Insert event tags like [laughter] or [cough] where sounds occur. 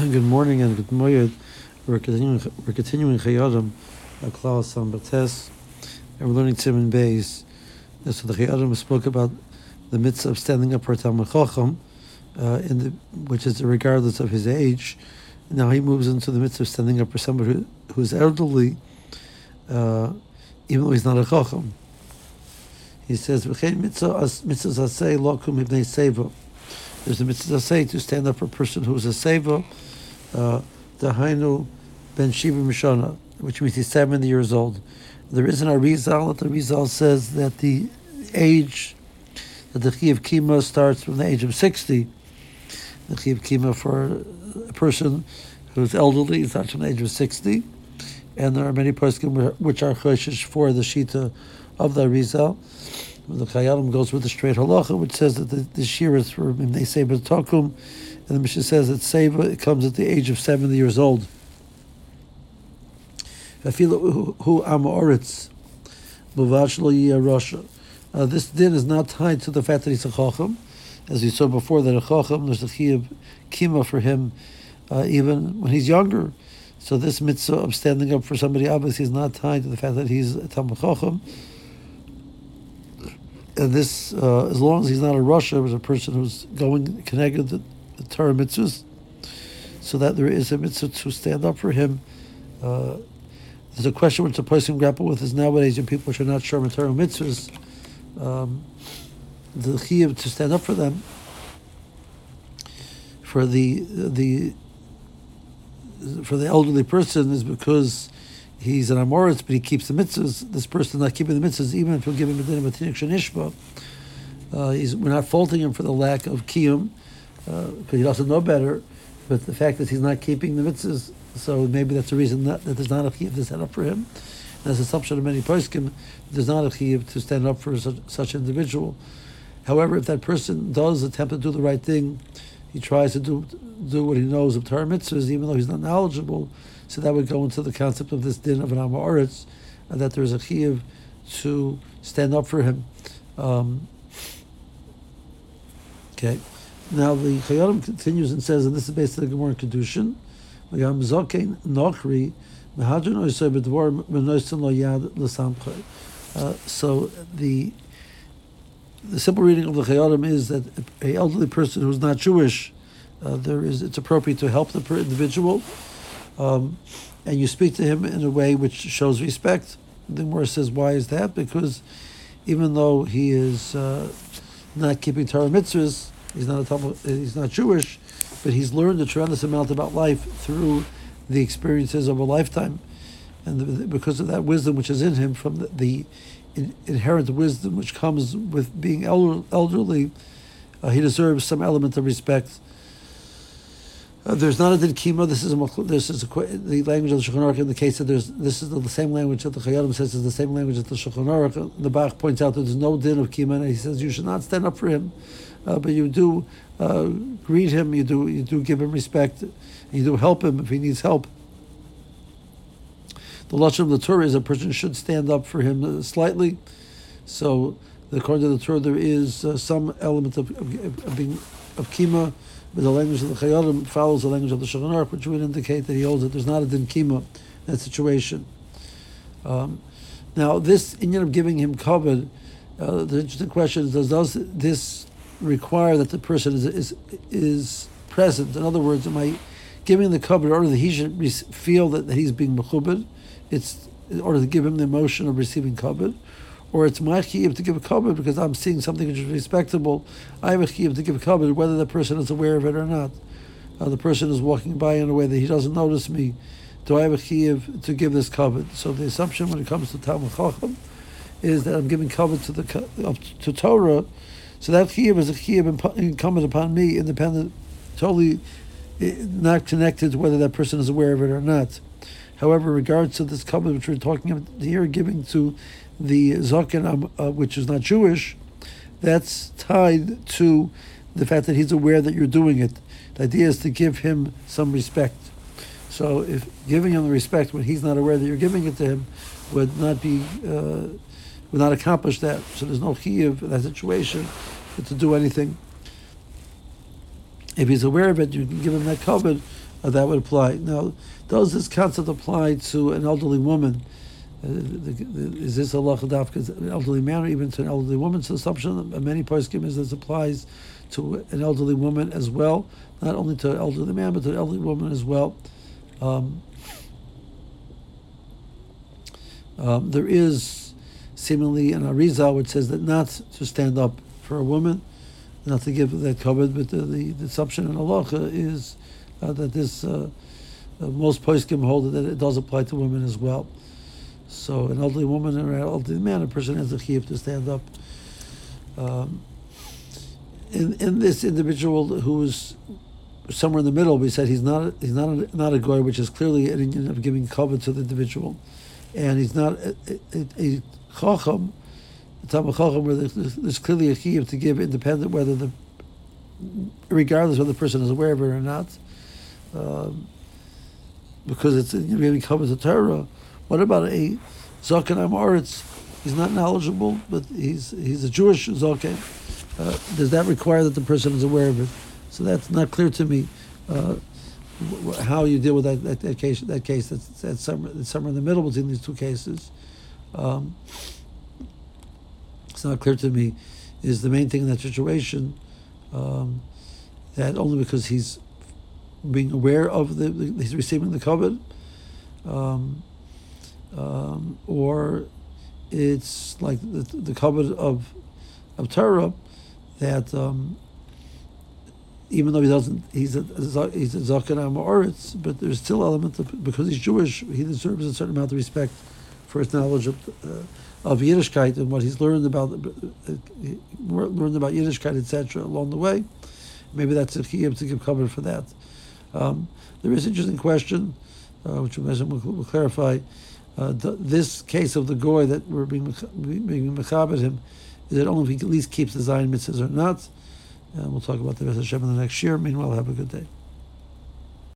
[coughs] Good morning and good morning. We're continuing, we're continuing Chayei Adam, Klaus Sambates, and we're learning Siman Beis. So the Chayei Adam spoke about the mitzvah of standing up for Talmud Chacham, uh, in the, which is regardless of his age. Now he moves into the mitzvah of standing up for somebody who, who's elderly, uh, even though he's not a Chacham. He says, mitzvah say lokum ibnei seva. There's a mitzvah say to stand up for a person who is a seva, uh, Dahainu ben Shiva Mishana, which means he's 70 years old. There is an Arizal that the Arizal says that the age that the Chiyuv Kima starts from the age of 60. The Chiyuv Kima for a person who's elderly starts from the age of 60. And there are many poskim which are choshish for the Shita of the Arizal. The Chayei Adam goes with the straight halacha, which says that the, the shir is for they say tokum, and the Mishnah says that seva comes at the age of seventy years old. I feel Who amoritz, rasha. Uh, this din is not tied to the fact that he's a chacham, as we saw before that a chacham there's a chiyuv kima for him, uh, even when he's younger. So this mitzvah of standing up for somebody obviously is not tied to the fact that he's a talmud chacham and this, uh, as long as he's not a rasha, as a person who's going connected to the Torah mitzvahs, so that there is a mitzvah to stand up for him. Uh, there's a question which the person grapple with is nowadays when people are not sure Torah mitzvahs, um, the chiyuv to stand up for them, for the the for the elderly person is because he's an Amoritz, but he keeps the mitzvahs. This person not keeping the mitzvahs, even if you give him a din of a shanishba, uh, he's, we're not faulting him for the lack of kiyum, because uh, he doesn't know better. But the fact that he's not keeping the mitzvahs, so maybe that's the reason that, that there's not a chiyuv to stand up for him. And as assumption of many poskim, there's not a chiyuv to stand up for such, such individual. However, if that person does attempt to do the right thing, he tries to do do what he knows of Torah mitzvahs, even though he's not knowledgeable, so that would go into the concept of this din of an Amoritz, uh, that there is a chiyuv to stand up for him. Um, okay. Now the Chayyim continues and says, and this is based on the Gemara in Kedushin, uh, so the the simple reading of the Chayyim is that a elderly person who's not Jewish, uh, there is it's appropriate to help the individual um, and you speak to him in a way which shows respect. The Gemara says, why is that? Because even though he is uh, not keeping Torah mitzvahs, he's not a Talmud, he's not Jewish, but he's learned a tremendous amount about life through the experiences of a lifetime, and the, because of that wisdom which is in him from the, the inherent wisdom which comes with being elder, elderly, uh, he deserves some element of respect uh, there's not a din kima. This is a, this is a, the language of the Shulchan Aruch in the case that there's this is the, same language that the Chayyim says is the same language that the Shulchan Aruch. The Bach points out that there's no din of kima, and he says you should not stand up for him, uh, but you do uh, greet him, you do you do give him respect, you do help him if he needs help. The lashon of the Torah is a person should stand up for him slightly, so according to the Torah there is uh, some element of, of, of being of kima but the language of the Chayyim follows the language of the Shulchan which would indicate that he holds that there's not a din kima in that situation. Um, now, this inyan of giving him kavod, uh, the interesting question is, does, does this require that the person is, is, is present? In other words, am I giving the kavod in order that he should feel that, that he's being mechubed? It's in order to give him the emotion of receiving kavod? or it's my chiyuv to give a kabbalah because I'm seeing something which is respectable. I have a chiyuv to give a kabbalah whether the person is aware of it or not. Uh, the person is walking by in a way that he doesn't notice me. Do I have a chiyuv to give this kabbalah? So the assumption when it comes to Talmud Chacham is that I'm giving kabbalah to the to Torah. So that chiyuv is a chiyuv incumbent upon me, independent, totally eh, not connected to whether that person is aware of it or not. However, regards to this covenant which we're talking about here, giving to the Zaken, uh, which is not Jewish, that's tied to the fact that he's aware that you're doing it. The idea is to give him some respect. So, if giving him the respect when he's not aware that you're giving it to him would not be uh, would not accomplish that. So there's no chiyuv in that situation to do anything. If he's aware of it, you can give him that kavod uh, that would apply. Now, does this concept apply to an elderly woman? Uh, the, the, is this a lachadaf because an elderly man or even to an elderly woman? So assumption of many poskim is this applies to an elderly woman as well, not only to an elderly man but to an elderly woman as well. Um, um, there is seemingly an arizal which says that not to stand up for a woman, not to give that kavod, but the, the, the assumption in halacha is uh, that this uh, uh, most poskim hold that it does apply to women as well. So an elderly woman or an elderly man, a person has a chiyuv to stand up. Um, in in this individual who is somewhere in the middle, we said he's not he's not a, not a goy, which is clearly an inyan of giving kavod to the individual, and he's not a, a, a chacham, chacham, where there's, there's clearly a chiyuv to give independent whether the regardless whether the person is aware of it or not, um, because it's you know, giving kavod to Torah. What about a zaken amoritz? He's not knowledgeable, but he's he's a Jewish zaken. Uh, does that require that the person is aware of it? So that's not clear to me uh, how you deal with that, that, that case. That case that's, that's somewhere, that's somewhere in the middle between these two cases. Um, it's not clear to me. Is the main thing in that situation um, that only because he's being aware of the, the he's receiving the covenant, um, um, or it's like the, the covenant of of Torah that um, even though he doesn't, he's a he's a zaken amoritz, but there's still element of because he's Jewish, he deserves a certain amount of respect for his knowledge of uh, of Yiddishkeit and what he's learned about uh, learned about Yiddishkeit, etc. along the way. Maybe that's a chiyuv to give kavod for that. Um, there is an interesting question, uh, which we'll, we'll clarify. Uh, the, this case of the goy that we're being being him is it only if he at least keeps the Zion mitzvahs or not? We'll talk about the rest of Hashem in the next year. Meanwhile, have a good day.